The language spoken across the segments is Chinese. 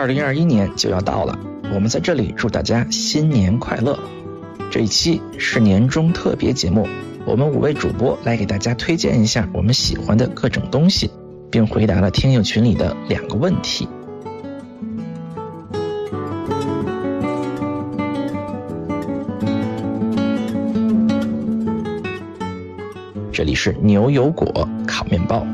二零二一年就要到了，我们在这里祝大家新年快乐。这一期是年终特别节目，我们五位主播来给大家推荐一下我们喜欢的各种东西，并回答了听友群里的两个问题。这里是牛油果烤面包。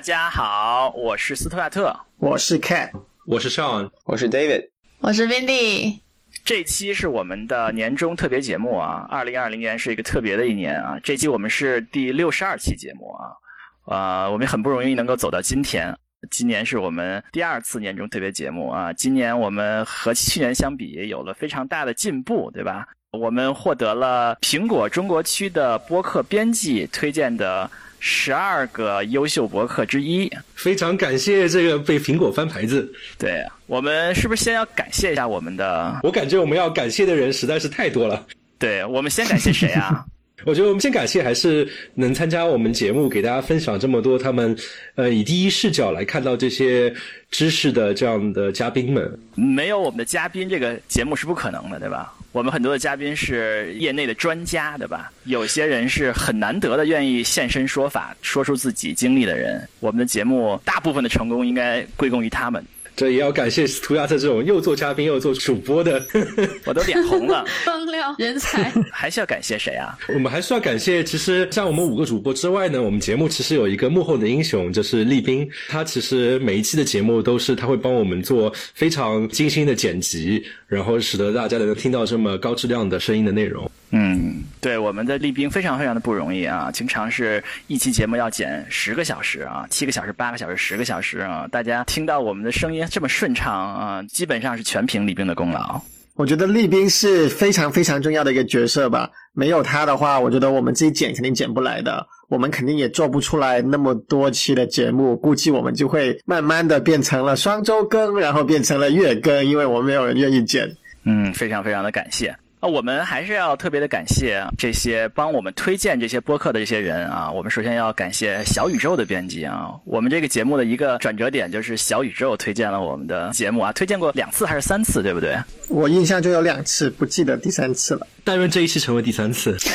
大家好，我是斯特亚特，我是 Cat，我是 Sean，我是 David，我是 Vindy。这期是我们的年终特别节目啊，二零二零年是一个特别的一年啊。这期我们是第六十二期节目啊，呃，我们很不容易能够走到今天。今年是我们第二次年终特别节目啊，今年我们和去年相比有了非常大的进步，对吧？我们获得了苹果中国区的播客编辑推荐的。十二个优秀博客之一，非常感谢这个被苹果翻牌子。对我们是不是先要感谢一下我们的？我感觉我们要感谢的人实在是太多了。对我们先感谢谁啊？我觉得我们先感谢还是能参加我们节目，给大家分享这么多他们呃以第一视角来看到这些知识的这样的嘉宾们。没有我们的嘉宾，这个节目是不可能的，对吧？我们很多的嘉宾是业内的专家，对吧？有些人是很难得的愿意现身说法，说出自己经历的人。我们的节目大部分的成功应该归功于他们。这也要感谢涂鸦特这种又做嘉宾又做主播的，我都脸红了。爆料人才，还需要感谢谁啊？我们还需要感谢，其实像我们五个主播之外呢，我们节目其实有一个幕后的英雄，就是立斌。他其实每一期的节目都是他会帮我们做非常精心的剪辑，然后使得大家能够听到这么高质量的声音的内容。嗯，对，我们的立斌非常非常的不容易啊，经常是一期节目要剪十个小时啊，七个小时、八个小时、十个小时啊，大家听到我们的声音这么顺畅啊，基本上是全凭李斌的功劳。我觉得立斌是非常非常重要的一个角色吧，没有他的话，我觉得我们自己剪肯定剪不来的，我们肯定也做不出来那么多期的节目，估计我们就会慢慢的变成了双周更，然后变成了月更，因为我们没有人愿意剪。嗯，非常非常的感谢。啊，我们还是要特别的感谢这些帮我们推荐这些播客的这些人啊。我们首先要感谢小宇宙的编辑啊。我们这个节目的一个转折点就是小宇宙推荐了我们的节目啊，推荐过两次还是三次，对不对？我印象中有两次，不记得第三次了。但愿这一期成为第三次。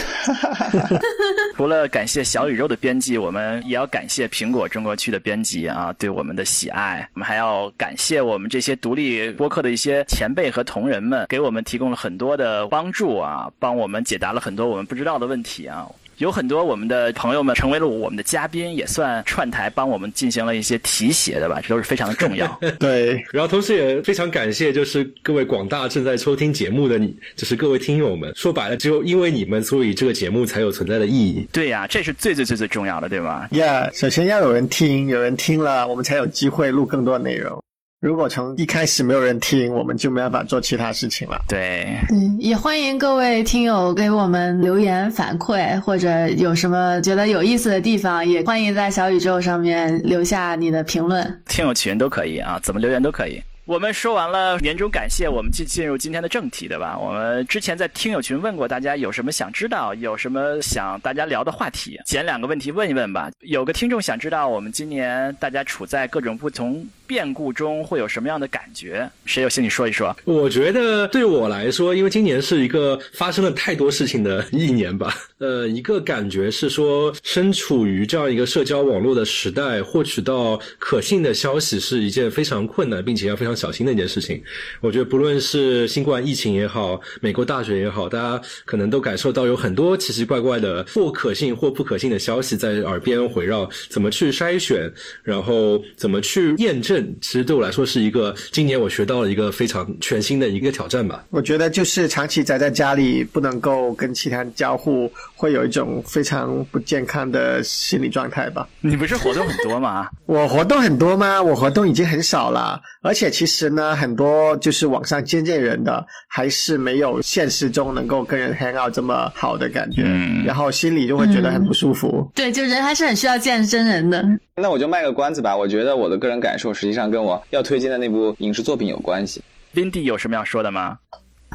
除了感谢小宇宙的编辑，我们也要感谢苹果中国区的编辑啊，对我们的喜爱。我们还要感谢我们这些独立播客的一些前辈和同仁们，给我们提供了很多的帮助啊，帮我们解答了很多我们不知道的问题啊。有很多我们的朋友们成为了我们的嘉宾，也算串台帮我们进行了一些提携的吧，这都是非常的重要。对，然后同时也非常感谢，就是各位广大正在收听节目的你，就是各位听友们。说白了，只有因为你们，所以这个节目才有存在的意义。对呀，这是最最最最重要的，对吧？Yeah，首先要有人听，有人听了，我们才有机会录更多内容。如果从一开始没有人听，我们就没办法做其他事情了。对，嗯，也欢迎各位听友给我们留言反馈，或者有什么觉得有意思的地方，也欢迎在小宇宙上面留下你的评论。听友群都可以啊，怎么留言都可以。我们说完了年终感谢，我们进进入今天的正题，对吧？我们之前在听友群问过大家有什么想知道，有什么想大家聊的话题，捡两个问题问一问吧。有个听众想知道，我们今年大家处在各种不同变故中，会有什么样的感觉？谁有兴趣说一说？我觉得对我来说，因为今年是一个发生了太多事情的一年吧。呃，一个感觉是说，身处于这样一个社交网络的时代，获取到可信的消息是一件非常困难，并且要非常。小心的一件事情，我觉得不论是新冠疫情也好，美国大选也好，大家可能都感受到有很多奇奇怪怪的或可信或不可信的消息在耳边回绕。怎么去筛选，然后怎么去验证，其实对我来说是一个今年我学到了一个非常全新的一个挑战吧。我觉得就是长期宅在家里，不能够跟其他人交互，会有一种非常不健康的心理状态吧。你不是活动很多吗？我活动很多吗？我活动已经很少了，而且其实呢，很多就是网上见见人的，还是没有现实中能够跟人 hang out 这么好的感觉，嗯然后心里就会觉得很不舒服。对，就人还是很需要见真人的。那我就卖个关子吧，我觉得我的个人感受实际上跟我要推荐的那部影视作品有关系。Vindy 有什么要说的吗？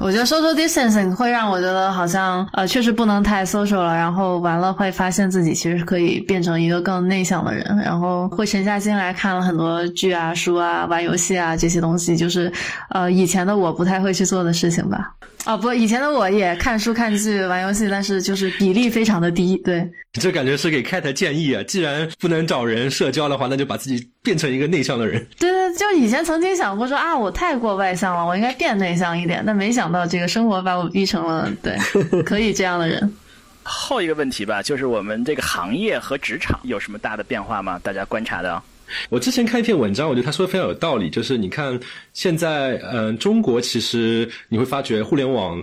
我觉得 social distancing 会让我觉得好像呃确实不能太 social 了，然后完了会发现自己其实可以变成一个更内向的人，然后会沉下心来看了很多剧啊、书啊、玩游戏啊这些东西，就是呃以前的我不太会去做的事情吧。哦不，以前的我也看书、看剧、玩游戏，但是就是比例非常的低。对，这感觉是给 Cat 建议啊，既然不能找人社交的话，那就把自己变成一个内向的人。对对，就以前曾经想过说啊，我太过外向了，我应该变内向一点，但没想到这个生活把我逼成了对可以这样的人。后一个问题吧，就是我们这个行业和职场有什么大的变化吗？大家观察的？我之前看一篇文章，我觉得他说的非常有道理，就是你看现在，嗯，中国其实你会发觉互联网。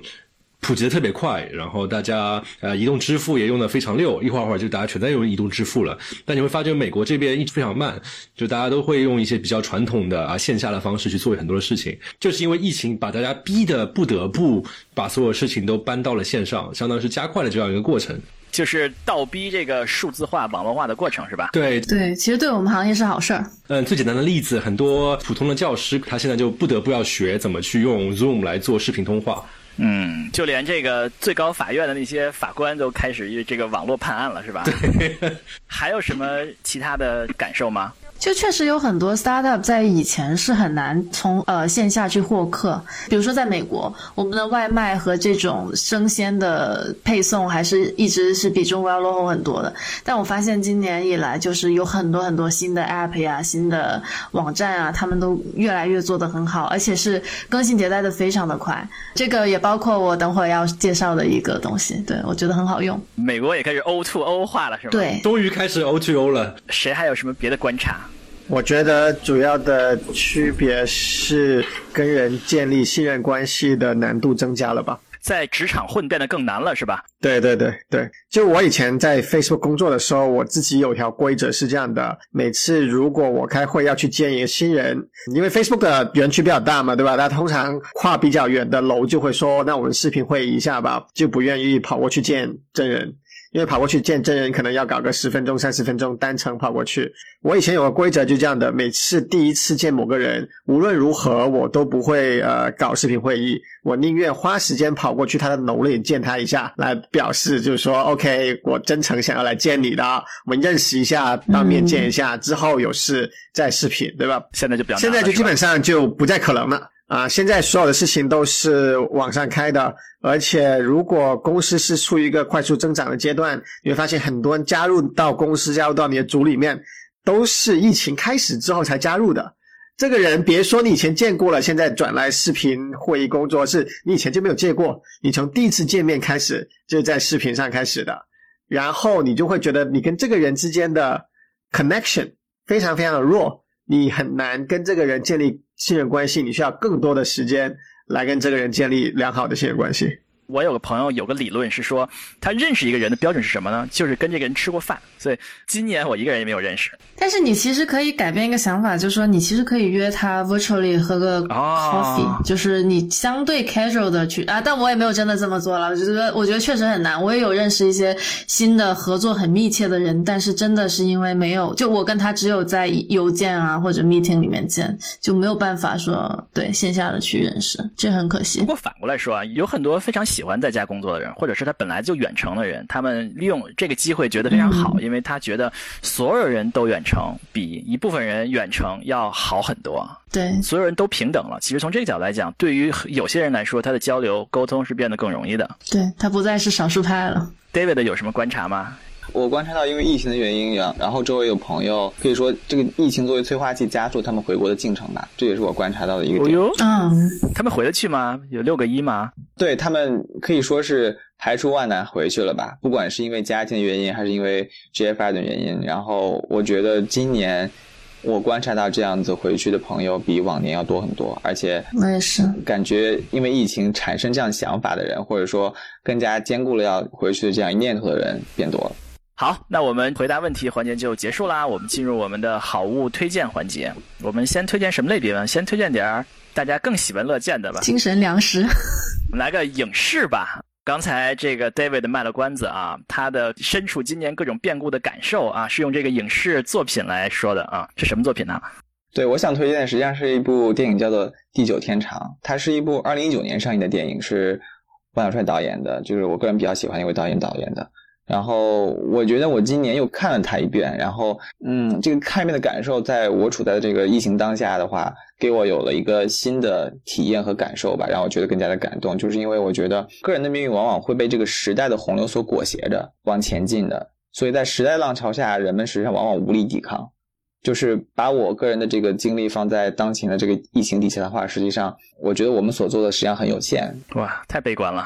普及的特别快，然后大家呃移动支付也用的非常溜，一会儿会儿就大家全在用移动支付了。但你会发觉美国这边一直非常慢，就大家都会用一些比较传统的啊线下的方式去做很多的事情。就是因为疫情把大家逼得不得不把所有事情都搬到了线上，相当于是加快了这样一个过程。就是倒逼这个数字化、网络化的过程，是吧？对对，其实对我们行业是好事儿。嗯，最简单的例子，很多普通的教师他现在就不得不要学怎么去用 Zoom 来做视频通话。嗯，就连这个最高法院的那些法官都开始这个网络判案了，是吧？对。还有什么其他的感受吗？就确实有很多 startup 在以前是很难从呃线下去获客，比如说在美国，我们的外卖和这种生鲜的配送还是一直是比中国要落后很多的。但我发现今年以来，就是有很多很多新的 app 呀、新的网站啊，他们都越来越做得很好，而且是更新迭代的非常的快。这个也包括我等会儿要介绍的一个东西，对我觉得很好用。美国也开始 O to O 化了，是吗？对，终于开始 O to O 了。谁还有什么别的观察？我觉得主要的区别是跟人建立信任关系的难度增加了吧，在职场混变得更难了，是吧？对对对对，就我以前在 Facebook 工作的时候，我自己有条规则是这样的：每次如果我开会要去见一个新人，因为 Facebook 的园区比较大嘛，对吧？他通常跨比较远的楼就会说，那我们视频会议一下吧，就不愿意跑过去见真人。因为跑过去见真人可能要搞个十分钟、三十分钟，单程跑过去。我以前有个规则就这样的：每次第一次见某个人，无论如何我都不会呃搞视频会议，我宁愿花时间跑过去他的楼里见他一下，来表示就是说 OK，我真诚想要来见你的，我们认识一下，当面见一下，之后有事再视频，对吧？现在就比较现在就基本上就不再可能了。啊，现在所有的事情都是网上开的，而且如果公司是处于一个快速增长的阶段，你会发现很多人加入到公司、加入到你的组里面，都是疫情开始之后才加入的。这个人别说你以前见过了，现在转来视频会议工作，是你以前就没有见过，你从第一次见面开始就在视频上开始的，然后你就会觉得你跟这个人之间的 connection 非常非常的弱。你很难跟这个人建立信任关系，你需要更多的时间来跟这个人建立良好的信任关系。我有个朋友有个理论是说，他认识一个人的标准是什么呢？就是跟这个人吃过饭。所以今年我一个人也没有认识。但是你其实可以改变一个想法，就是说你其实可以约他 virtually 喝个 coffee，就是你相对 casual 的去啊。但我也没有真的这么做了，我觉得我觉得确实很难。我也有认识一些新的合作很密切的人，但是真的是因为没有，就我跟他只有在邮件啊或者 meeting 里面见，就没有办法说对线下的去认识，这很可惜。不过反过来说啊，有很多非常喜欢在家工作的人，或者是他本来就远程的人，他们利用这个机会觉得非常好，因为他觉得所有人都远程比一部分人远程要好很多。对，所有人都平等了。其实从这个角度来讲，对于有些人来说，他的交流沟通是变得更容易的。对他不再是少数派了。David 有什么观察吗？我观察到，因为疫情的原因，然然后周围有朋友可以说，这个疫情作为催化剂，加速他们回国的进程吧。这也是我观察到的一个点。嗯，他们回得去吗？有六个一吗？对他们可以说是排除万难回去了吧。不管是因为家庭的原因，还是因为 GFI 的原因，然后我觉得今年我观察到这样子回去的朋友比往年要多很多，而且我也是感觉因为疫情产生这样想法的人，或者说更加坚固了要回去的这样一念头的人变多了。好，那我们回答问题环节就结束啦。我们进入我们的好物推荐环节。我们先推荐什么类别呢？先推荐点儿大家更喜闻乐见的吧。精神粮食。我们来个影视吧。刚才这个 David 卖了关子啊，他的身处今年各种变故的感受啊，是用这个影视作品来说的啊。这什么作品呢？对，我想推荐的实际上是一部电影，叫做《地久天长》，它是一部二零一九年上映的电影，是万小帅导演的，就是我个人比较喜欢一位导演导演的。然后我觉得我今年又看了他一遍，然后嗯，这个看一遍的感受，在我处在这个疫情当下的话，给我有了一个新的体验和感受吧，让我觉得更加的感动。就是因为我觉得个人的命运往往会被这个时代的洪流所裹挟着往前进的，所以在时代浪潮下，人们实际上往往无力抵抗。就是把我个人的这个精力放在当前的这个疫情底下的话，实际上我觉得我们所做的实际上很有限。哇，太悲观了。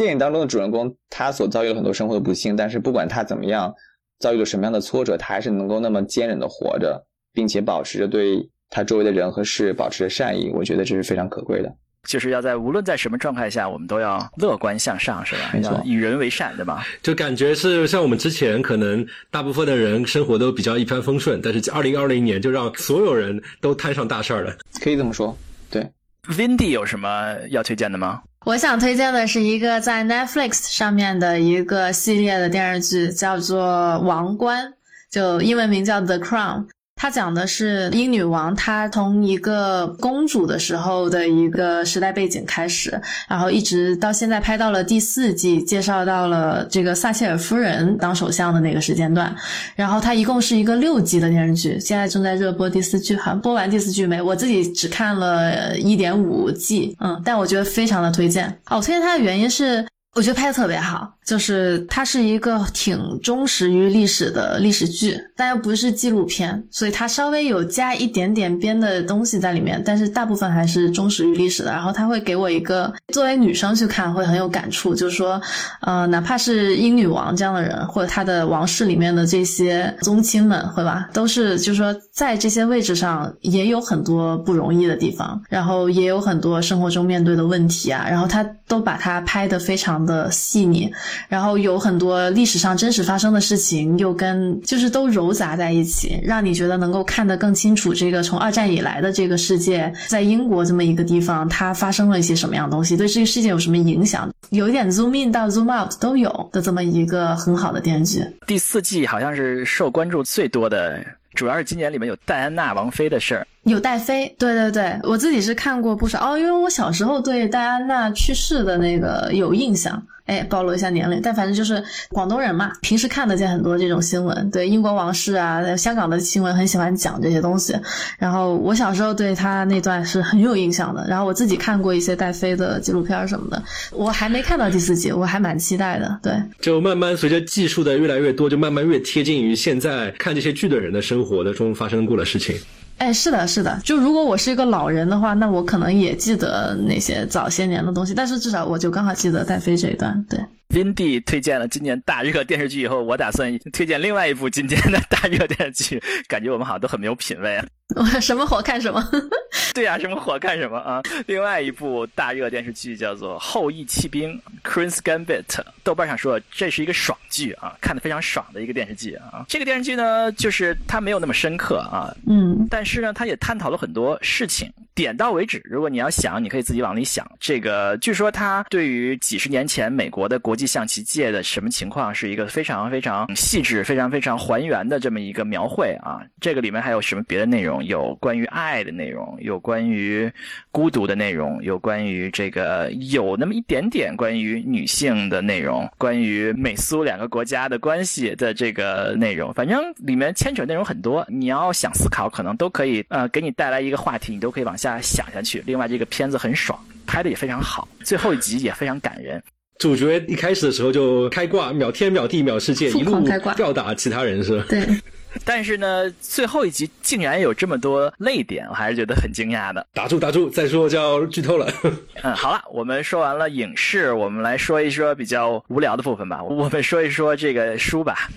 电影当中的主人公，他所遭遇了很多生活的不幸，但是不管他怎么样遭遇了什么样的挫折，他还是能够那么坚韧的活着，并且保持着对他周围的人和事保持着善意。我觉得这是非常可贵的。就是要在无论在什么状态下，我们都要乐观向上，是吧？没错，与人为善，对吧？就感觉是像我们之前可能大部分的人生活都比较一帆风顺，但是二零二零年就让所有人都摊上大事儿了。可以这么说，对。Vindy 有什么要推荐的吗？我想推荐的是一个在 Netflix 上面的一个系列的电视剧，叫做《王冠》，就英文名叫 The Crown。它讲的是英女王，她从一个公主的时候的一个时代背景开始，然后一直到现在拍到了第四季，介绍到了这个撒切尔夫人当首相的那个时间段。然后它一共是一个六集的电视剧，现在正在热播第四季，好像播完第四季没？我自己只看了一点五季，嗯，但我觉得非常的推荐。哦，我推荐它的原因是，我觉得拍的特别好。就是它是一个挺忠实于历史的历史剧，但又不是纪录片，所以它稍微有加一点点编的东西在里面，但是大部分还是忠实于历史的。然后它会给我一个作为女生去看会很有感触，就是说，呃，哪怕是英女王这样的人，或者她的王室里面的这些宗亲们，会吧，都是就是说在这些位置上也有很多不容易的地方，然后也有很多生活中面对的问题啊，然后他都把它拍得非常的细腻。然后有很多历史上真实发生的事情，又跟就是都糅杂在一起，让你觉得能够看得更清楚。这个从二战以来的这个世界，在英国这么一个地方，它发生了一些什么样的东西，对这个世界有什么影响？有一点 zoom in 到 zoom out 都有的这么一个很好的电视剧。第四季好像是受关注最多的。主要是今年里面有戴安娜王妃的事儿，有戴妃，对对对，我自己是看过不少。哦，因为我小时候对戴安娜去世的那个有印象，哎，暴露一下年龄，但反正就是广东人嘛，平时看得见很多这种新闻，对英国王室啊，香港的新闻很喜欢讲这些东西，然后我小时候对他那段是很有印象的，然后我自己看过一些戴妃的纪录片什么的，我还没看到第四集，我还蛮期待的，对，就慢慢随着技术的越来越多，就慢慢越贴近于现在看这些剧的人的生。活的中发生过的事情，哎，是的，是的。就如果我是一个老人的话，那我可能也记得那些早些年的东西，但是至少我就刚好记得戴妃这一段。对，Vindy 推荐了今年大热电视剧以后，我打算推荐另外一部今年的大热电视剧。感觉我们好像都很没有品位啊。我 什么火看什么，对呀，什么火看什么啊！另外一部大热电视剧叫做《后羿弃兵》（Queen's Gambit），豆瓣上说这是一个爽剧啊，看的非常爽的一个电视剧啊。这个电视剧呢，就是它没有那么深刻啊，嗯，但是呢，它也探讨了很多事情，点到为止。如果你要想，你可以自己往里想。这个据说它对于几十年前美国的国际象棋界的什么情况，是一个非常非常细致、非常非常还原的这么一个描绘啊。这个里面还有什么别的内容？有关于爱的内容，有关于孤独的内容，有关于这个有那么一点点关于女性的内容，关于美苏两个国家的关系的这个内容，反正里面牵扯内容很多。你要想思考，可能都可以呃给你带来一个话题，你都可以往下想下去。另外，这个片子很爽，拍的也非常好，最后一集也非常感人。主角一开始的时候就开挂，秒天秒地秒世界，一路吊打其他人是吧？对。但是呢，最后一集竟然有这么多泪点，我还是觉得很惊讶的。打住，打住，再说就要剧透了。嗯，好了，我们说完了影视，我们来说一说比较无聊的部分吧。我们说一说这个书吧，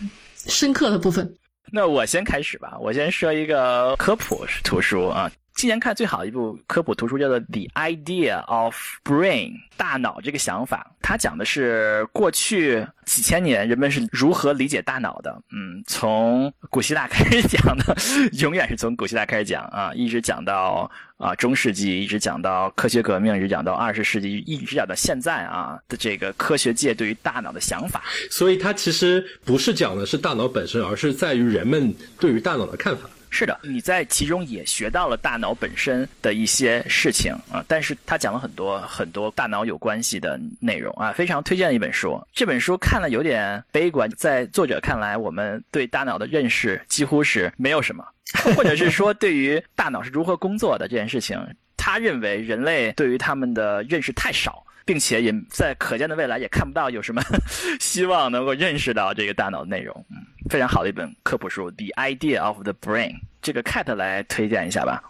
深刻的部分。那我先开始吧，我先说一个科普图书啊。今年看最好的一部科普图书叫做《The Idea of Brain》，大脑这个想法，它讲的是过去几千年人们是如何理解大脑的。嗯，从古希腊开始讲的，永远是从古希腊开始讲啊，一直讲到啊中世纪，一直讲到科学革命，一直讲到二十世纪，一直讲到现在啊的这个科学界对于大脑的想法。所以它其实不是讲的是大脑本身，而是在于人们对于大脑的看法。是的，你在其中也学到了大脑本身的一些事情啊，但是他讲了很多很多大脑有关系的内容啊，非常推荐的一本书。这本书看了有点悲观，在作者看来，我们对大脑的认识几乎是没有什么，或者是说对于大脑是如何工作的这件事情，他认为人类对于他们的认识太少。并且也在可见的未来也看不到有什么 希望能够认识到这个大脑的内容。非常好的一本科普书，《The Idea of the Brain》。这个 Cat 来推荐一下吧。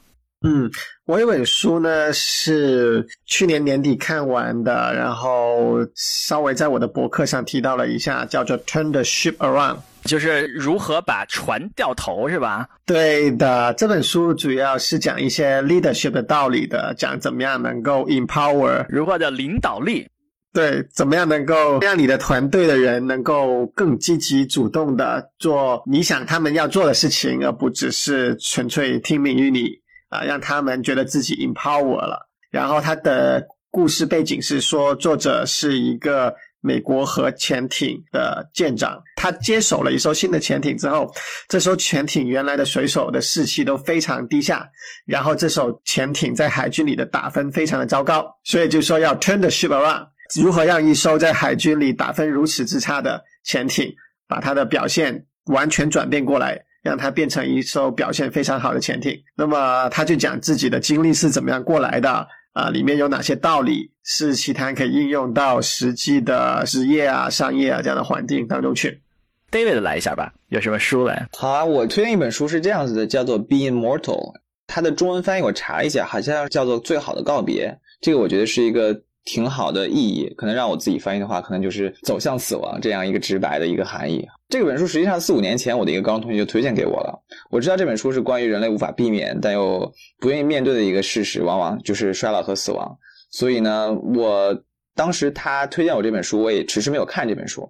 嗯，我有本书呢是去年年底看完的，然后稍微在我的博客上提到了一下，叫做《Turn the Ship Around》。就是如何把船掉头，是吧？对的，这本书主要是讲一些 leadership 的道理的，讲怎么样能够 empower，如何的领导力。对，怎么样能够让你的团队的人能够更积极主动的做你想他们要做的事情，而不只是纯粹听命于你啊，让他们觉得自己 empower 了。然后他的故事背景是说，作者是一个。美国核潜艇的舰长，他接手了一艘新的潜艇之后，这艘潜艇原来的水手的士气都非常低下，然后这艘潜艇在海军里的打分非常的糟糕，所以就说要 turn the ship around，如何让一艘在海军里打分如此之差的潜艇，把它的表现完全转变过来，让它变成一艘表现非常好的潜艇。那么他就讲自己的经历是怎么样过来的。啊，里面有哪些道理是其他可以应用到实际的职业啊、商业啊这样的环境当中去？David 来一下吧，有什么书来？好啊，我推荐一本书是这样子的，叫做《Be Immortal》，它的中文翻译我查一下，好像叫做《最好的告别》。这个我觉得是一个。挺好的意义，可能让我自己翻译的话，可能就是走向死亡这样一个直白的一个含义。这本书实际上四五年前我的一个高中同学就推荐给我了。我知道这本书是关于人类无法避免但又不愿意面对的一个事实，往往就是衰老和死亡。所以呢，我当时他推荐我这本书，我也迟迟没有看这本书。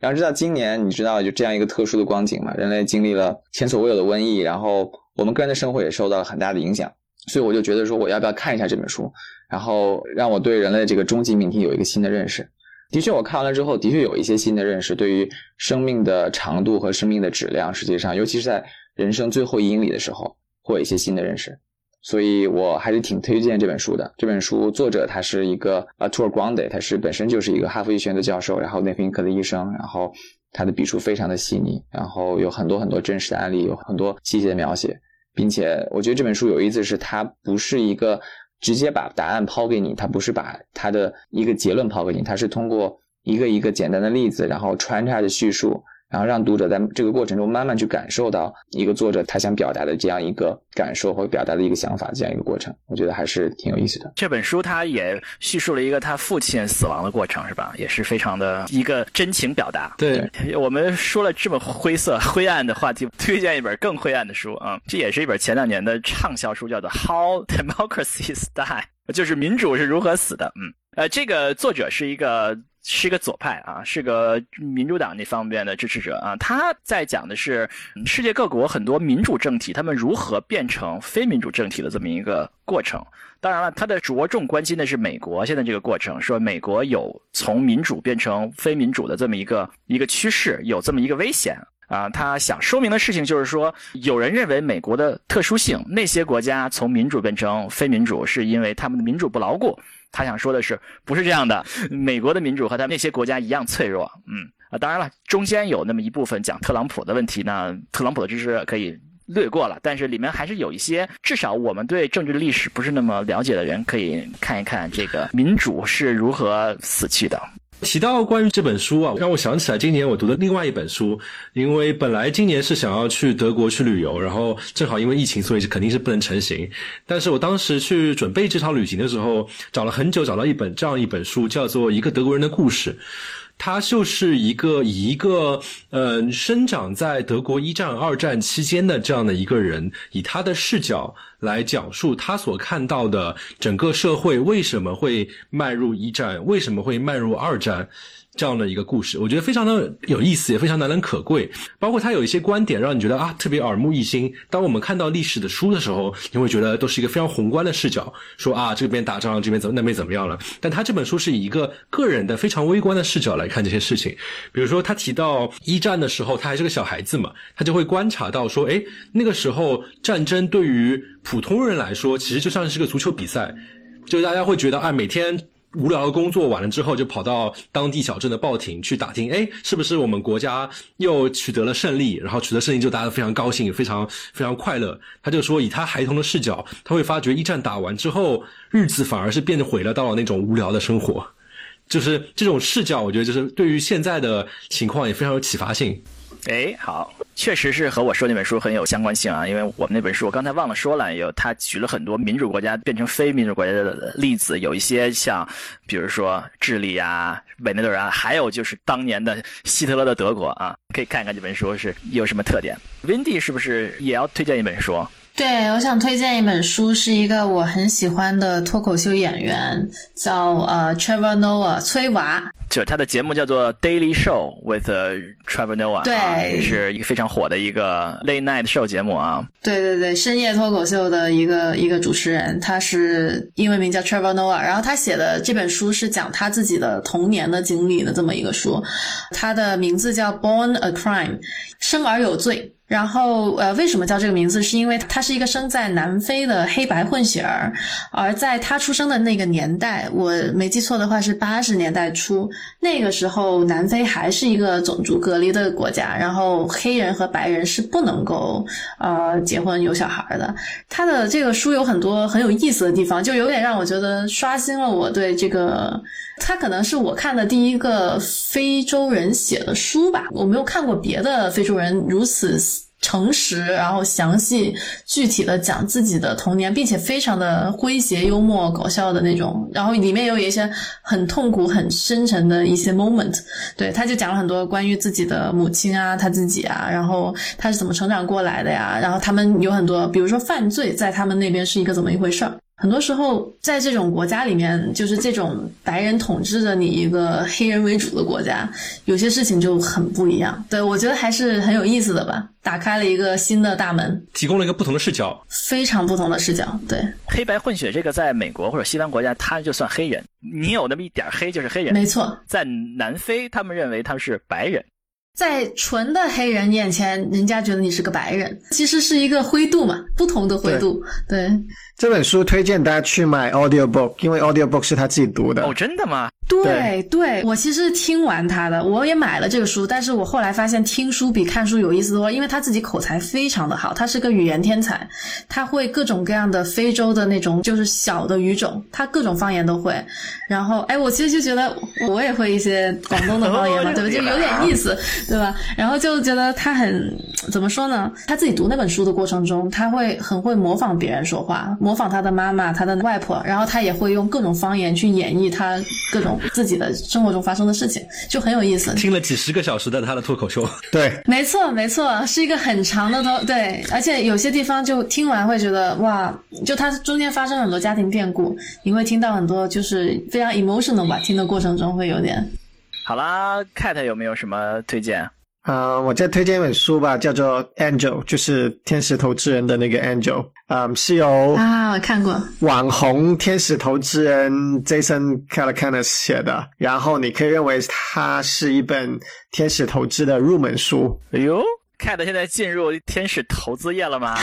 然后直到今年，你知道就这样一个特殊的光景嘛，人类经历了前所未有的瘟疫，然后我们个人的生活也受到了很大的影响。所以我就觉得说，我要不要看一下这本书，然后让我对人类这个终极命题有一个新的认识。的确，我看完了之后，的确有一些新的认识，对于生命的长度和生命的质量，实际上，尤其是在人生最后一英里的时候，会有一些新的认识。所以我还是挺推荐这本书的。这本书作者他是一个啊 t o r Grande，他是本身就是一个哈佛医学院的教授，然后内分泌科的医生，然后他的笔触非常的细腻，然后有很多很多真实的案例，有很多细节的描写。并且我觉得这本书有意思，是它不是一个直接把答案抛给你，它不是把它的一个结论抛给你，它是通过一个一个简单的例子，然后穿插着叙述。然后让读者在这个过程中慢慢去感受到一个作者他想表达的这样一个感受或表达的一个想法，这样一个过程，我觉得还是挺有意思的。这本书他也叙述了一个他父亲死亡的过程，是吧？也是非常的一个真情表达。对，我们说了这么灰色、灰暗的话题，推荐一本更灰暗的书啊！这也是一本前两年的畅销书，叫做《How Democracy Die》，就是民主是如何死的。嗯，呃，这个作者是一个。是一个左派啊，是个民主党那方面的支持者啊。他在讲的是世界各国很多民主政体，他们如何变成非民主政体的这么一个过程。当然了，他的着重关心的是美国现在这个过程，说美国有从民主变成非民主的这么一个一个趋势，有这么一个危险啊。他想说明的事情就是说，有人认为美国的特殊性，那些国家从民主变成非民主，是因为他们的民主不牢固。他想说的是，不是这样的。美国的民主和他那些国家一样脆弱。嗯啊，当然了，中间有那么一部分讲特朗普的问题呢，特朗普的知识可以略过了。但是里面还是有一些，至少我们对政治历史不是那么了解的人，可以看一看这个民主是如何死去的。提到关于这本书啊，让我想起来今年我读的另外一本书。因为本来今年是想要去德国去旅游，然后正好因为疫情，所以肯定是不能成行。但是我当时去准备这场旅行的时候，找了很久，找到一本这样一本书，叫做《一个德国人的故事》。他就是一个以一个嗯生长在德国一战、二战期间的这样的一个人，以他的视角。来讲述他所看到的整个社会为什么会迈入一战，为什么会迈入二战。这样的一个故事，我觉得非常的有意思，也非常难能可贵。包括他有一些观点，让你觉得啊特别耳目一新。当我们看到历史的书的时候，你会觉得都是一个非常宏观的视角，说啊这边打仗，这边怎么那边怎么样了。但他这本书是以一个个人的非常微观的视角来看这些事情。比如说他提到一战的时候，他还是个小孩子嘛，他就会观察到说，哎，那个时候战争对于普通人来说，其实就像是个足球比赛，就是大家会觉得啊每天。无聊的工作完了之后，就跑到当地小镇的报亭去打听，哎，是不是我们国家又取得了胜利？然后取得胜利就大家非常高兴，也非常非常快乐。他就说，以他孩童的视角，他会发觉一战打完之后，日子反而是变得回了到了那种无聊的生活。就是这种视角，我觉得就是对于现在的情况也非常有启发性。哎，好，确实是和我说那本书很有相关性啊，因为我们那本书我刚才忘了说了，有他举了很多民主国家变成非民主国家的例子，有一些像，比如说智利啊、委内瑞拉，还有就是当年的希特勒的德国啊，可以看一看这本书是有什么特点。Windy 是不是也要推荐一本书？对，我想推荐一本书，是一个我很喜欢的脱口秀演员，叫呃 Trevor Noah 崔娃。就他的节目叫做 Daily Show with Trevor Noah，对，是一个非常火的一个 Late Night Show 节目啊。对对对，深夜脱口秀的一个一个主持人，他是英文名叫 Trevor Noah，然后他写的这本书是讲他自己的童年的经历的这么一个书，他的名字叫 Born a Crime，生而有罪。然后，呃，为什么叫这个名字？是因为他是一个生在南非的黑白混血儿，而在他出生的那个年代，我没记错的话是八十年代初，那个时候南非还是一个种族隔离的国家，然后黑人和白人是不能够呃结婚有小孩的。他的这个书有很多很有意思的地方，就有点让我觉得刷新了我对这个。他可能是我看的第一个非洲人写的书吧，我没有看过别的非洲人如此诚实，然后详细具体的讲自己的童年，并且非常的诙谐、幽默、搞笑的那种，然后里面也有一些很痛苦、很深沉的一些 moment。对，他就讲了很多关于自己的母亲啊，他自己啊，然后他是怎么成长过来的呀，然后他们有很多，比如说犯罪在他们那边是一个怎么一回事儿。很多时候，在这种国家里面，就是这种白人统治着你一个黑人为主的国家，有些事情就很不一样。对我觉得还是很有意思的吧，打开了一个新的大门，提供了一个不同的视角，非常不同的视角。对，黑白混血这个在美国或者西方国家，他就算黑人，你有那么一点黑就是黑人。没错，在南非，他们认为他们是白人。在纯的黑人眼前，人家觉得你是个白人，其实是一个灰度嘛，不同的灰度。对这本书，推荐大家去买 audio book，因为 audio book 是他自己读的。哦，真的吗？对对，我其实听完他的，我也买了这个书，但是我后来发现听书比看书有意思多，因为他自己口才非常的好，他是个语言天才，他会各种各样的非洲的那种就是小的语种，他各种方言都会。然后，哎，我其实就觉得我也会一些广东的方言嘛，对吧？就有点意思，对吧？然后就觉得他很怎么说呢？他自己读那本书的过程中，他会很会模仿别人说话，模仿他的妈妈、他的外婆，然后他也会用各种方言去演绎他各种。自己的生活中发生的事情就很有意思。听了几十个小时的他的脱口秀，对，没错没错，是一个很长的脱对，而且有些地方就听完会觉得哇，就他中间发生很多家庭变故，你会听到很多就是非常 emotional 吧，听的过程中会有点。好啦，Cat 有没有什么推荐？呃，我再推荐一本书吧，叫做《Angel》，就是天使投资人的那个 Angel，嗯，是由啊，我看过网红天使投资人 Jason Calacanis 写的，然后你可以认为它是一本天使投资的入门书。哎呦，Cat 现在进入天使投资业了吗？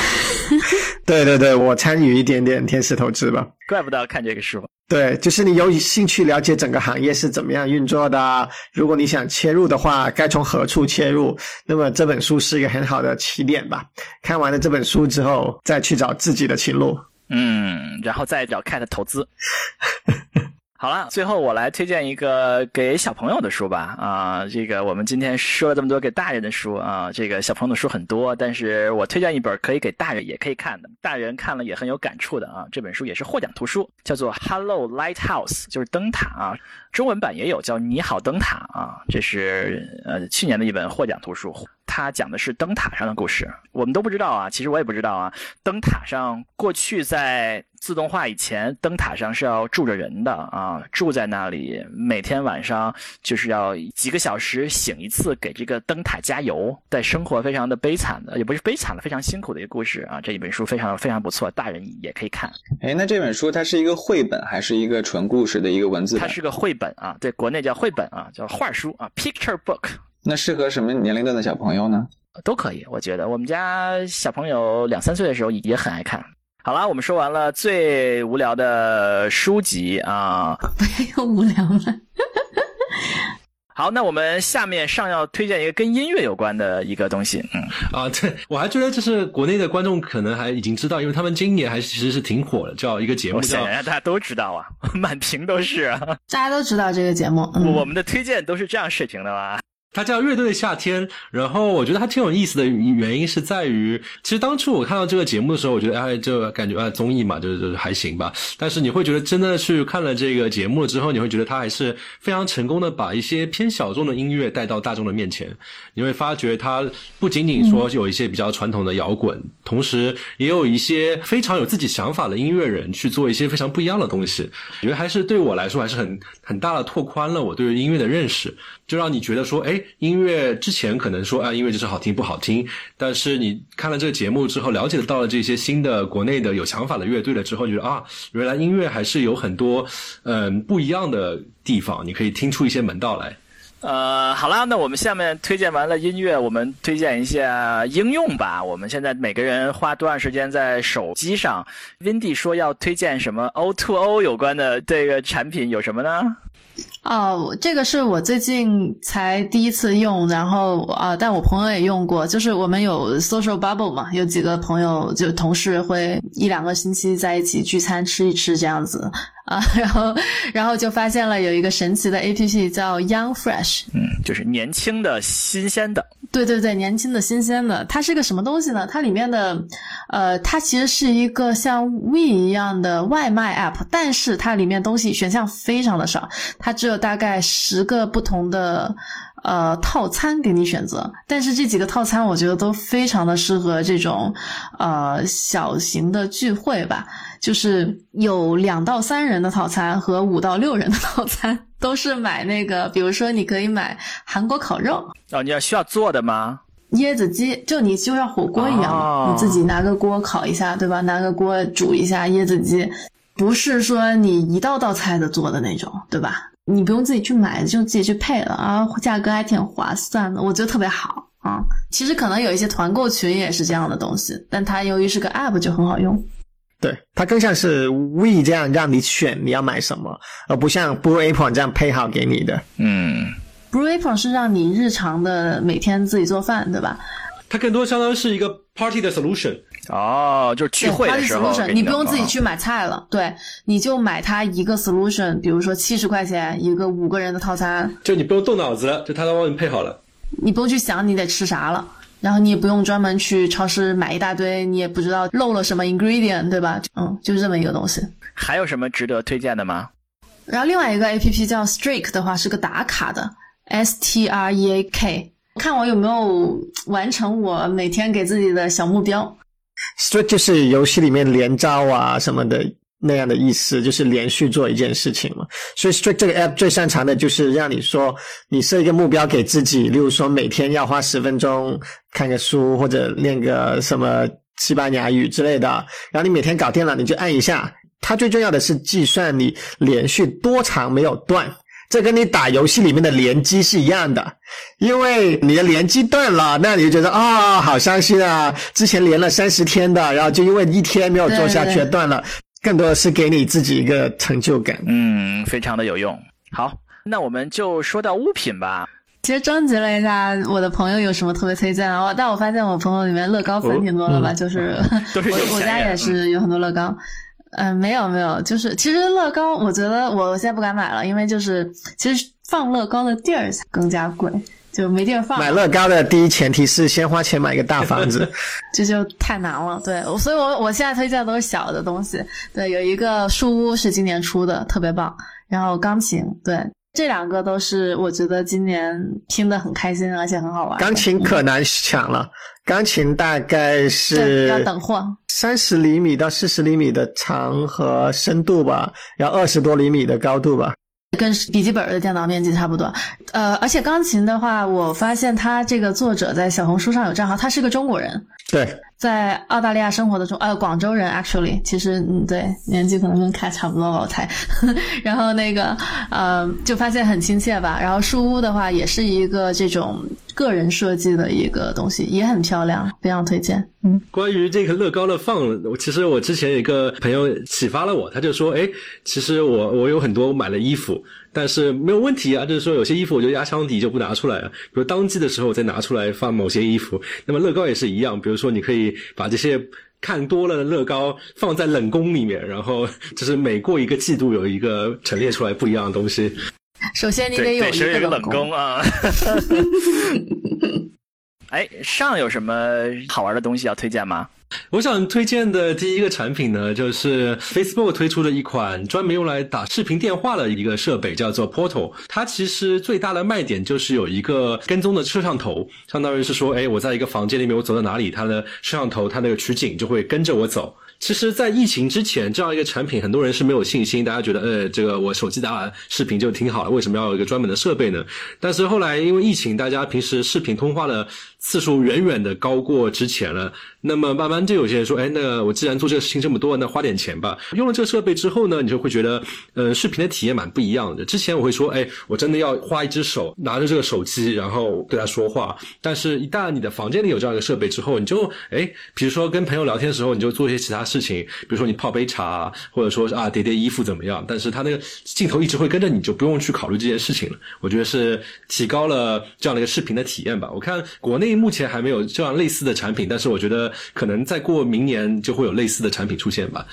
对对对，我参与一点点天使投资吧。怪不得要看这个书。对，就是你有兴趣了解整个行业是怎么样运作的。如果你想切入的话，该从何处切入？那么这本书是一个很好的起点吧。看完了这本书之后，再去找自己的情路。嗯，然后再找 Cat 投资。好了，最后我来推荐一个给小朋友的书吧。啊，这个我们今天说了这么多给大人的书啊，这个小朋友的书很多，但是我推荐一本可以给大人也可以看的，大人看了也很有感触的啊。这本书也是获奖图书，叫做《Hello Lighthouse》，就是灯塔啊。中文版也有叫《你好灯塔》啊，这是呃去年的一本获奖图书。它讲的是灯塔上的故事，我们都不知道啊，其实我也不知道啊。灯塔上过去在自动化以前，灯塔上是要住着人的啊，住在那里，每天晚上就是要几个小时醒一次，给这个灯塔加油，在生活非常的悲惨的，也不是悲惨了，非常辛苦的一个故事啊。这一本书非常非常不错，大人也可以看。哎，那这本书它是一个绘本还是一个纯故事的一个文字？它是个绘本啊，对，国内叫绘本啊，叫画书啊，picture book。那适合什么年龄段的小朋友呢？都可以，我觉得我们家小朋友两三岁的时候也很爱看。好啦，我们说完了最无聊的书籍啊，不要又无聊了。好，那我们下面上要推荐一个跟音乐有关的一个东西。嗯啊，对我还觉得就是国内的观众可能还已经知道，因为他们今年还其实是挺火的，叫一个节目叫大家都知道啊，满屏都是啊，大家都知道这个节目。嗯、我们的推荐都是这样水平的吗？它叫乐队的夏天，然后我觉得它挺有意思的原因是在于，其实当初我看到这个节目的时候，我觉得哎，这感觉啊综艺嘛，就就还行吧。但是你会觉得真的去看了这个节目之后，你会觉得它还是非常成功的把一些偏小众的音乐带到大众的面前。你会发觉它不仅仅说有一些比较传统的摇滚，同时也有一些非常有自己想法的音乐人去做一些非常不一样的东西。我觉得还是对我来说还是很很大的拓宽了我对于音乐的认识，就让你觉得说，哎。音乐之前可能说啊，音乐就是好听不好听，但是你看了这个节目之后，了解到了这些新的国内的有想法的乐队了之后，觉得啊，原来音乐还是有很多嗯不一样的地方，你可以听出一些门道来。呃，好啦，那我们下面推荐完了音乐，我们推荐一下应用吧。我们现在每个人花多长时间在手机上？Windy 说要推荐什么 O to O 有关的这个产品有什么呢？哦，这个是我最近才第一次用，然后啊，但我朋友也用过。就是我们有 social bubble 嘛，有几个朋友就同事会一两个星期在一起聚餐吃一吃这样子啊，然后然后就发现了有一个神奇的 A P P 叫 Young Fresh，嗯，就是年轻的新鲜的。对对对，年轻的新鲜的，它是个什么东西呢？它里面的，呃，它其实是一个像 We 一样的外卖 App，但是它里面东西选项非常的少，它只有大概十个不同的呃套餐给你选择。但是这几个套餐我觉得都非常的适合这种呃小型的聚会吧，就是有两到三人的套餐和五到六人的套餐。都是买那个，比如说你可以买韩国烤肉哦，你要需要做的吗？椰子鸡，就你就像火锅一样，你自己拿个锅烤一下，对吧？拿个锅煮一下椰子鸡，不是说你一道道菜的做的那种，对吧？你不用自己去买，就自己去配了啊，价格还挺划算的，我觉得特别好啊。其实可能有一些团购群也是这样的东西，但它由于是个 app 就很好用。对，它更像是 We 这样让你选你要买什么，而不像 Blue Apron 这样配好给你的。嗯，Blue Apron 是让你日常的每天自己做饭，对吧？它更多相当于是一个 Party 的 solution。哦，就是聚会的时候，你不用自己去买菜了，对，你就买它一个 solution，比如说七十块钱一个五个人的套餐，就你不用动脑子了，就它都帮你配好了，你不用去想你得吃啥了。然后你也不用专门去超市买一大堆，你也不知道漏了什么 ingredient，对吧？嗯，就是这么一个东西。还有什么值得推荐的吗？然后另外一个 A P P 叫 Streak 的话是个打卡的，S T R E A K，看我有没有完成我每天给自己的小目标。Streak 就是游戏里面连招啊什么的。那样的意思就是连续做一件事情嘛，所以 Strict 这个 app 最擅长的就是让你说，你设一个目标给自己，例如说每天要花十分钟看个书或者练个什么西班牙语之类的，然后你每天搞定了，你就按一下。它最重要的是计算你连续多长没有断，这跟你打游戏里面的连击是一样的，因为你的连击断了，那你就觉得啊好伤心啊，之前连了三十天的，然后就因为一天没有做下去断了。更多的是给你自己一个成就感，嗯，非常的有用。好，那我们就说到物品吧。其实征集了一下我的朋友有什么特别推荐啊，但我发现我朋友里面乐高粉挺多的吧，就是 我我家也是有很多乐高。嗯，没有没有，就是其实乐高，我觉得我现在不敢买了，因为就是其实放乐高的地儿更加贵，就没地儿放。买乐高的第一前提是先花钱买个大房子，这就太难了。对，所以我我现在推荐的都是小的东西。对，有一个树屋是今年出的，特别棒。然后钢琴，对。这两个都是我觉得今年听的很开心，而且很好玩。钢琴可难抢了，钢琴大概是要等货，三十厘米到四十厘米的长和深度吧，要二十多厘米的高度吧。跟笔记本的电脑面积差不多，呃，而且钢琴的话，我发现他这个作者在小红书上有账号，他是个中国人，对，在澳大利亚生活的中，呃，广州人，actually，其实，嗯，对，年纪可能跟凯差不多吧，我猜。然后那个，呃，就发现很亲切吧。然后树屋的话，也是一个这种个人设计的一个东西，也很漂亮，非常推荐。嗯，关于这个乐高的放，其实我之前有一个朋友启发了我，他就说，哎，其实我我有很多买了衣服，但是没有问题啊，就是说有些衣服我就压箱底就不拿出来了，比如当季的时候再拿出来放某些衣服。那么乐高也是一样，比如说你可以把这些看多了的乐高放在冷宫里面，然后就是每过一个季度有一个陈列出来不一样的东西。首先你得有一个冷宫啊。哎，上有什么好玩的东西要推荐吗？我想推荐的第一个产品呢，就是 Facebook 推出的一款专门用来打视频电话的一个设备，叫做 Portal。它其实最大的卖点就是有一个跟踪的摄像头，相当于是说，哎，我在一个房间里面，我走到哪里，它的摄像头它那个取景就会跟着我走。其实，在疫情之前，这样一个产品，很多人是没有信心。大家觉得，呃，这个我手机打视频就挺好了，为什么要有一个专门的设备呢？但是后来因为疫情，大家平时视频通话的次数远远的高过之前了。那么慢慢就有些人说，哎，那我既然做这个事情这么多，那花点钱吧。用了这个设备之后呢，你就会觉得，呃，视频的体验蛮不一样的。之前我会说，哎，我真的要花一只手拿着这个手机，然后对他说话。但是，一旦你的房间里有这样一个设备之后，你就，哎，比如说跟朋友聊天的时候，你就做一些其他事情，比如说你泡杯茶，或者说啊叠叠衣服怎么样？但是他那个镜头一直会跟着你，就不用去考虑这件事情了。我觉得是提高了这样的一个视频的体验吧。我看国内目前还没有这样类似的产品，但是我觉得。可能再过明年就会有类似的产品出现吧。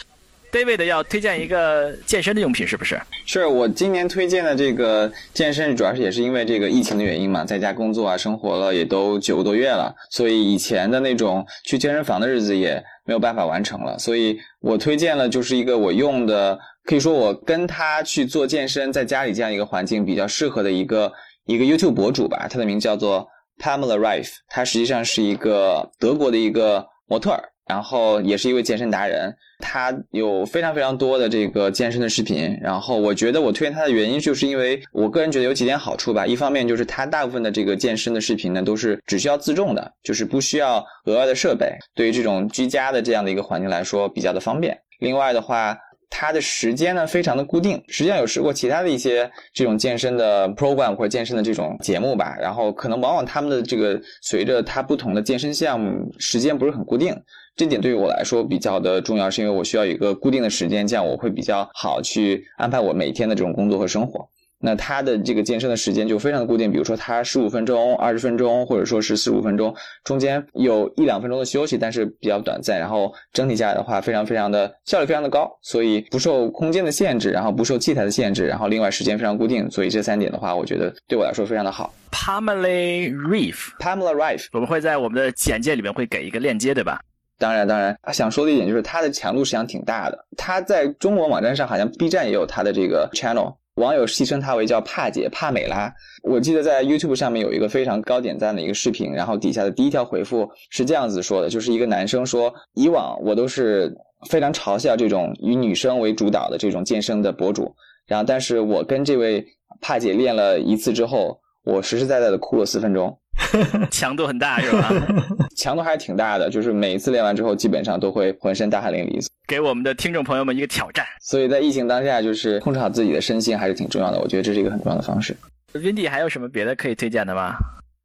David 要推荐一个健身的用品，是不是？是我今年推荐的这个健身，主要是也是因为这个疫情的原因嘛，在家工作啊，生活了也都九个多月了，所以以前的那种去健身房的日子也没有办法完成了。所以我推荐了就是一个我用的，可以说我跟他去做健身，在家里这样一个环境比较适合的一个一个 YouTube 博主吧。他的名字叫做 Pamela Rife，他实际上是一个德国的一个。模特儿，然后也是一位健身达人，他有非常非常多的这个健身的视频。然后我觉得我推荐他的原因，就是因为我个人觉得有几点好处吧。一方面就是他大部分的这个健身的视频呢，都是只需要自重的，就是不需要额外的设备，对于这种居家的这样的一个环境来说比较的方便。另外的话。它的时间呢非常的固定，实际上有试过其他的一些这种健身的 program 或者健身的这种节目吧，然后可能往往他们的这个随着它不同的健身项目时间不是很固定，这点对于我来说比较的重要，是因为我需要一个固定的时间，这样我会比较好去安排我每天的这种工作和生活。那他的这个健身的时间就非常的固定，比如说他十五分钟、二十分钟，或者说是四十五分钟，中间有一两分钟的休息，但是比较短暂。然后整体下来的话，非常非常的效率非常的高，所以不受空间的限制，然后不受器材的限制，然后另外时间非常固定，所以这三点的话，我觉得对我来说非常的好。Pamela Reef，Pamela Reef，我们会在我们的简介里面会给一个链接，对吧？当然，当然，想说的一点就是它的强度实际上挺大的。它在中国网站上好像 B 站也有它的这个 channel。网友戏称她为叫帕姐帕美拉。我记得在 YouTube 上面有一个非常高点赞的一个视频，然后底下的第一条回复是这样子说的，就是一个男生说：“以往我都是非常嘲笑这种以女生为主导的这种健身的博主，然后但是我跟这位帕姐练了一次之后，我实实在在的哭了四分钟。” 强度很大是吧？强度还是挺大的，就是每一次练完之后，基本上都会浑身大汗淋漓。给我们的听众朋友们一个挑战。所以在疫情当下，就是控制好自己的身心还是挺重要的。我觉得这是一个很重要的方式。Windy 还有什么别的可以推荐的吗？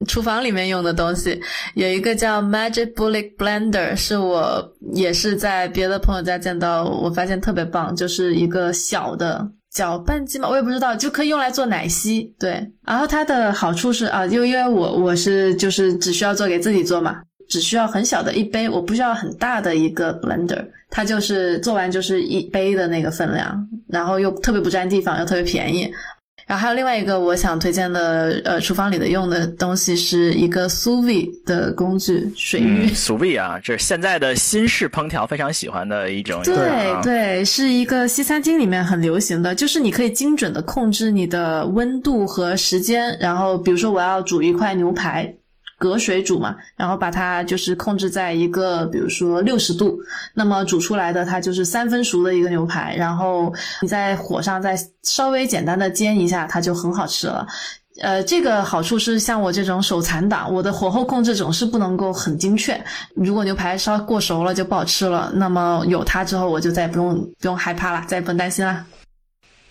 厨房里面用的东西有一个叫 Magic Bullet Blender，是我也是在别的朋友家见到，我发现特别棒，就是一个小的。搅拌机嘛，我也不知道，就可以用来做奶昔。对，然后它的好处是啊，就因为我我是就是只需要做给自己做嘛，只需要很小的一杯，我不需要很大的一个 blender，它就是做完就是一杯的那个分量，然后又特别不占地方，又特别便宜。然后还有另外一个我想推荐的，呃，厨房里的用的东西是一个 sous vide 的工具，水浴。sous vide 啊，这是现在的新式烹调非常喜欢的一种。对对，是一个西餐厅里面很流行的，就是你可以精准的控制你的温度和时间。然后比如说我要煮一块牛排。隔水煮嘛，然后把它就是控制在一个，比如说六十度，那么煮出来的它就是三分熟的一个牛排，然后你在火上再稍微简单的煎一下，它就很好吃了。呃，这个好处是像我这种手残党，我的火候控制总是不能够很精确，如果牛排烧过熟了就不好吃了。那么有它之后，我就再也不用不用害怕了，再也不用担心了。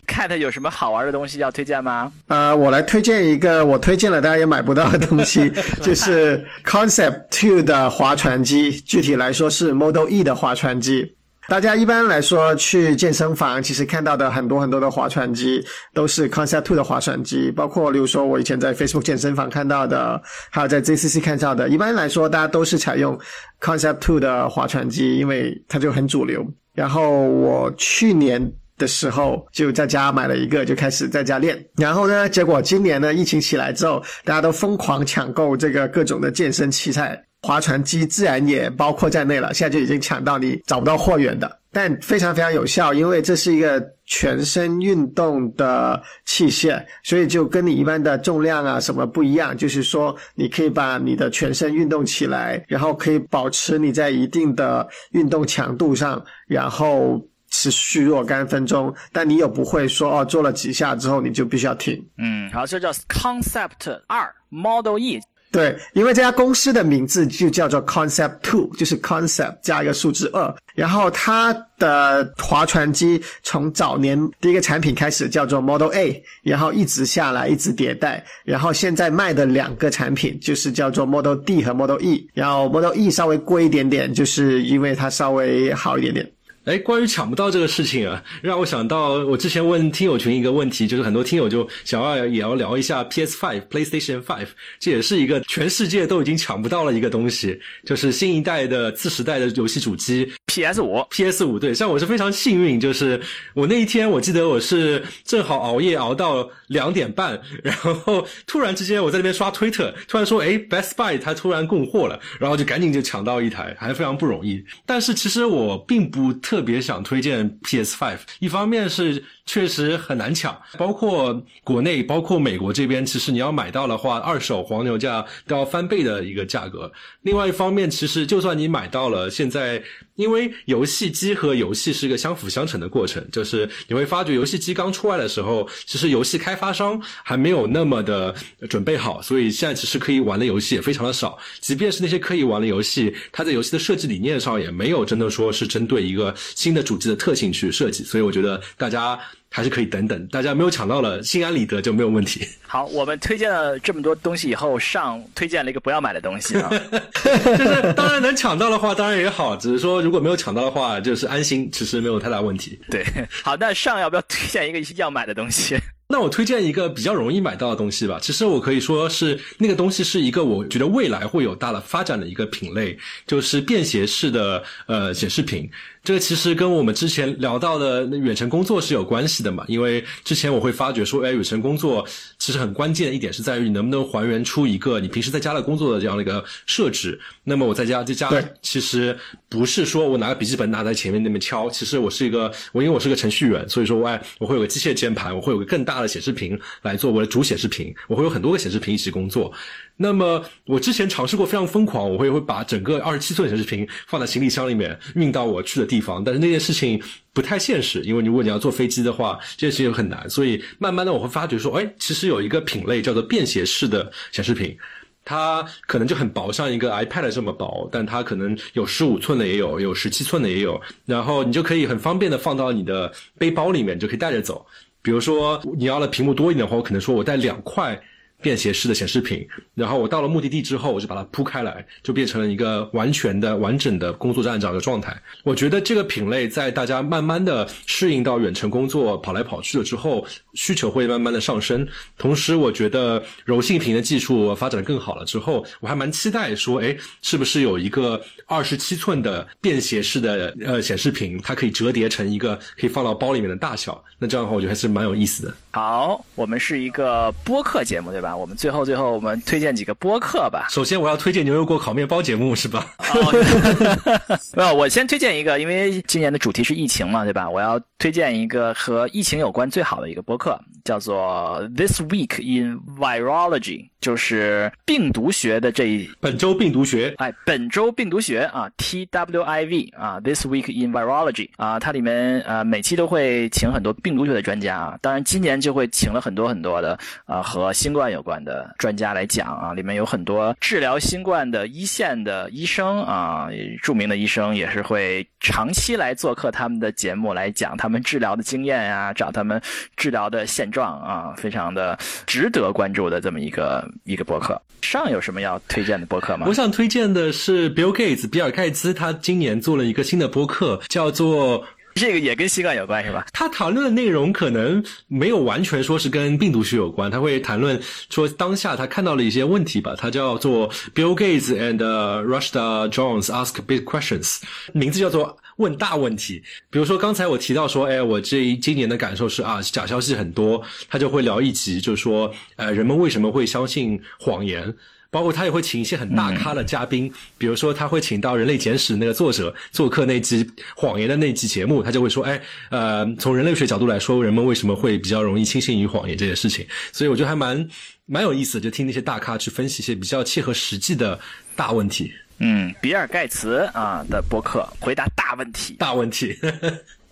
Cat 有什么好玩的东西要推荐吗？呃，我来推荐一个我推荐了大家也买不到的东西，就是 Concept Two 的划船机，具体来说是 Model E 的划船机。大家一般来说去健身房，其实看到的很多很多的划船机都是 Concept Two 的划船机，包括例如说我以前在 Facebook 健身房看到的，还有在 ZCC 看到的。一般来说，大家都是采用 Concept Two 的划船机，因为它就很主流。然后我去年。的时候就在家买了一个，就开始在家练。然后呢，结果今年呢疫情起来之后，大家都疯狂抢购这个各种的健身器材，划船机自然也包括在内了。现在就已经抢到你找不到货源的，但非常非常有效，因为这是一个全身运动的器械，所以就跟你一般的重量啊什么不一样。就是说，你可以把你的全身运动起来，然后可以保持你在一定的运动强度上，然后。持续若干分钟，但你又不会说哦，做了几下之后你就必须要停。嗯，好，这叫 Concept 二 Model E。对，因为这家公司的名字就叫做 Concept Two，就是 Concept 加一个数字二。然后它的划船机从早年第一个产品开始叫做 Model A，然后一直下来一直迭代，然后现在卖的两个产品就是叫做 Model D 和 Model E。然后 Model E 稍微贵一点点，就是因为它稍微好一点点。哎，关于抢不到这个事情啊，让我想到我之前问听友群一个问题，就是很多听友就想要也要聊一下 PS Five、PlayStation Five，这也是一个全世界都已经抢不到了一个东西，就是新一代的次时代的游戏主机 PS 五。PS 五对，像我是非常幸运，就是我那一天我记得我是正好熬夜熬到两点半，然后突然之间我在那边刷推特，突然说哎，Best Buy 它突然供货了，然后就赶紧就抢到一台，还非常不容易。但是其实我并不。特特别想推荐 PS Five，一方面是。确实很难抢，包括国内，包括美国这边，其实你要买到的话，二手黄牛价都要翻倍的一个价格。另外一方面，其实就算你买到了，现在因为游戏机和游戏是一个相辅相成的过程，就是你会发觉游戏机刚出来的时候，其实游戏开发商还没有那么的准备好，所以现在其实可以玩的游戏也非常的少。即便是那些可以玩的游戏，它在游戏的设计理念上也没有真的说是针对一个新的主机的特性去设计。所以我觉得大家。还是可以等等，大家没有抢到了，心安理得就没有问题。好，我们推荐了这么多东西以后，上推荐了一个不要买的东西啊，就是当然能抢到的话，当然也好，只是说如果没有抢到的话，就是安心，其实没有太大问题。对，好，那上要不要推荐一个要买的东西？那我推荐一个比较容易买到的东西吧。其实我可以说是那个东西是一个我觉得未来会有大的发展的一个品类，就是便携式的呃显示屏。这个其实跟我们之前聊到的远程工作是有关系的嘛？因为之前我会发觉说，哎，远程工作其实很关键的一点是在于你能不能还原出一个你平时在家的工作的这样的一个设置。那么我在家在家其实不是说我拿个笔记本拿在前面那边敲，其实我是一个我因为我是个程序员，所以说我哎我会有个机械键盘，我会有个更大的显示屏来做我的主显示屏，我会有很多个显示屏一起工作。那么我之前尝试过非常疯狂，我会会把整个二十七寸显示屏放在行李箱里面运到我去的地方，但是那件事情不太现实，因为如果你要坐飞机的话，这件事情很难。所以慢慢的我会发觉说，哎，其实有一个品类叫做便携式的显示屏，它可能就很薄，像一个 iPad 这么薄，但它可能有十五寸的也有，有十七寸的也有，然后你就可以很方便的放到你的背包里面，就可以带着走。比如说你要的屏幕多一点的话，我可能说我带两块。便携式的显示屏，然后我到了目的地之后，我就把它铺开来，就变成了一个完全的、完整的工作站长的状态。我觉得这个品类在大家慢慢的适应到远程工作、跑来跑去了之后，需求会慢慢的上升。同时，我觉得柔性屏的技术发展的更好了之后，我还蛮期待说，哎，是不是有一个二十七寸的便携式的呃显示屏，它可以折叠成一个可以放到包里面的大小？那这样的话，我觉得还是蛮有意思的。好，我们是一个播客节目，对吧？我们最后最后我们推荐几个播客吧。首先，我要推荐牛油果烤面包节目，是吧？没有，我先推荐一个，因为今年的主题是疫情嘛，对吧？我要推荐一个和疫情有关最好的一个播客，叫做 This Week in Virology，就是病毒学的这一本周病毒学，哎，本周病毒学啊，T W I V 啊，This Week in Virology 啊，它里面呃每期都会请很多病毒学的专家啊，当然今年就会请了很多很多的啊和新冠有关的专家来讲啊，里面有很多治疗新冠的一线的医生啊，著名的医生也是会长期来做客他们的节目来讲他们治疗的经验啊，找他们治疗的现状啊，非常的值得关注的这么一个一个博客。上有什么要推荐的博客吗？我想推荐的是 Bill Gates 比尔盖茨，他今年做了一个新的博客，叫做。这个也跟新冠有关是吧？他谈论的内容可能没有完全说是跟病毒学有关，他会谈论说当下他看到了一些问题吧。他叫做 Bill Gates and Rushda Jones Ask Big Questions，名字叫做问大问题。比如说刚才我提到说，哎，我这今年的感受是啊，假消息很多，他就会聊一集，就是说，呃，人们为什么会相信谎言？包括他也会请一些很大咖的嘉宾，比如说他会请到《人类简史》那个作者做客那集谎言的那集节目，他就会说，哎，呃，从人类学角度来说，人们为什么会比较容易轻信于谎言这件事情？所以我觉得还蛮蛮有意思的，就听那些大咖去分析一些比较切合实际的大问题。嗯，比尔盖茨啊的博客回答大问题，大问题。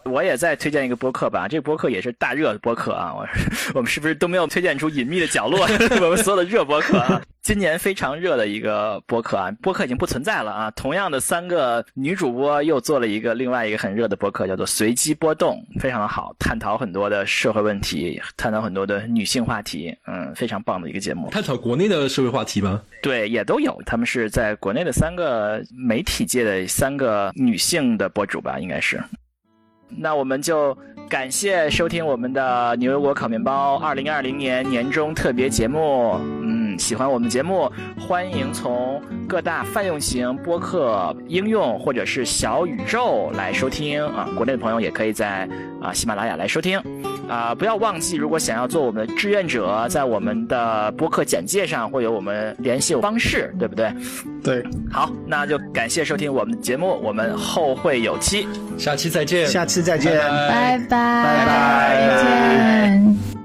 我也再推荐一个播客吧，这个播客也是大热的播客啊。我 我们是不是都没有推荐出隐秘的角落？我们所有的热播客啊，今年非常热的一个播客啊，播客已经不存在了啊。同样的三个女主播又做了一个另外一个很热的播客，叫做随机波动，非常的好，探讨很多的社会问题，探讨很多的女性话题，嗯，非常棒的一个节目。探讨国内的社会话题吗？对，也都有。他们是在国内的三个媒体界的三个女性的博主吧，应该是。那我们就感谢收听我们的牛油果烤面包二零二零年年终特别节目。嗯，喜欢我们节目，欢迎从各大泛用型播客应用或者是小宇宙来收听啊。国内的朋友也可以在啊喜马拉雅来收听。啊，不要忘记，如果想要做我们的志愿者，在我们的播客简介上会有我们联系方式，对不对？对，好，那就感谢收听我们的节目，我们后会有期，下期再见，下期再见，拜拜，拜拜。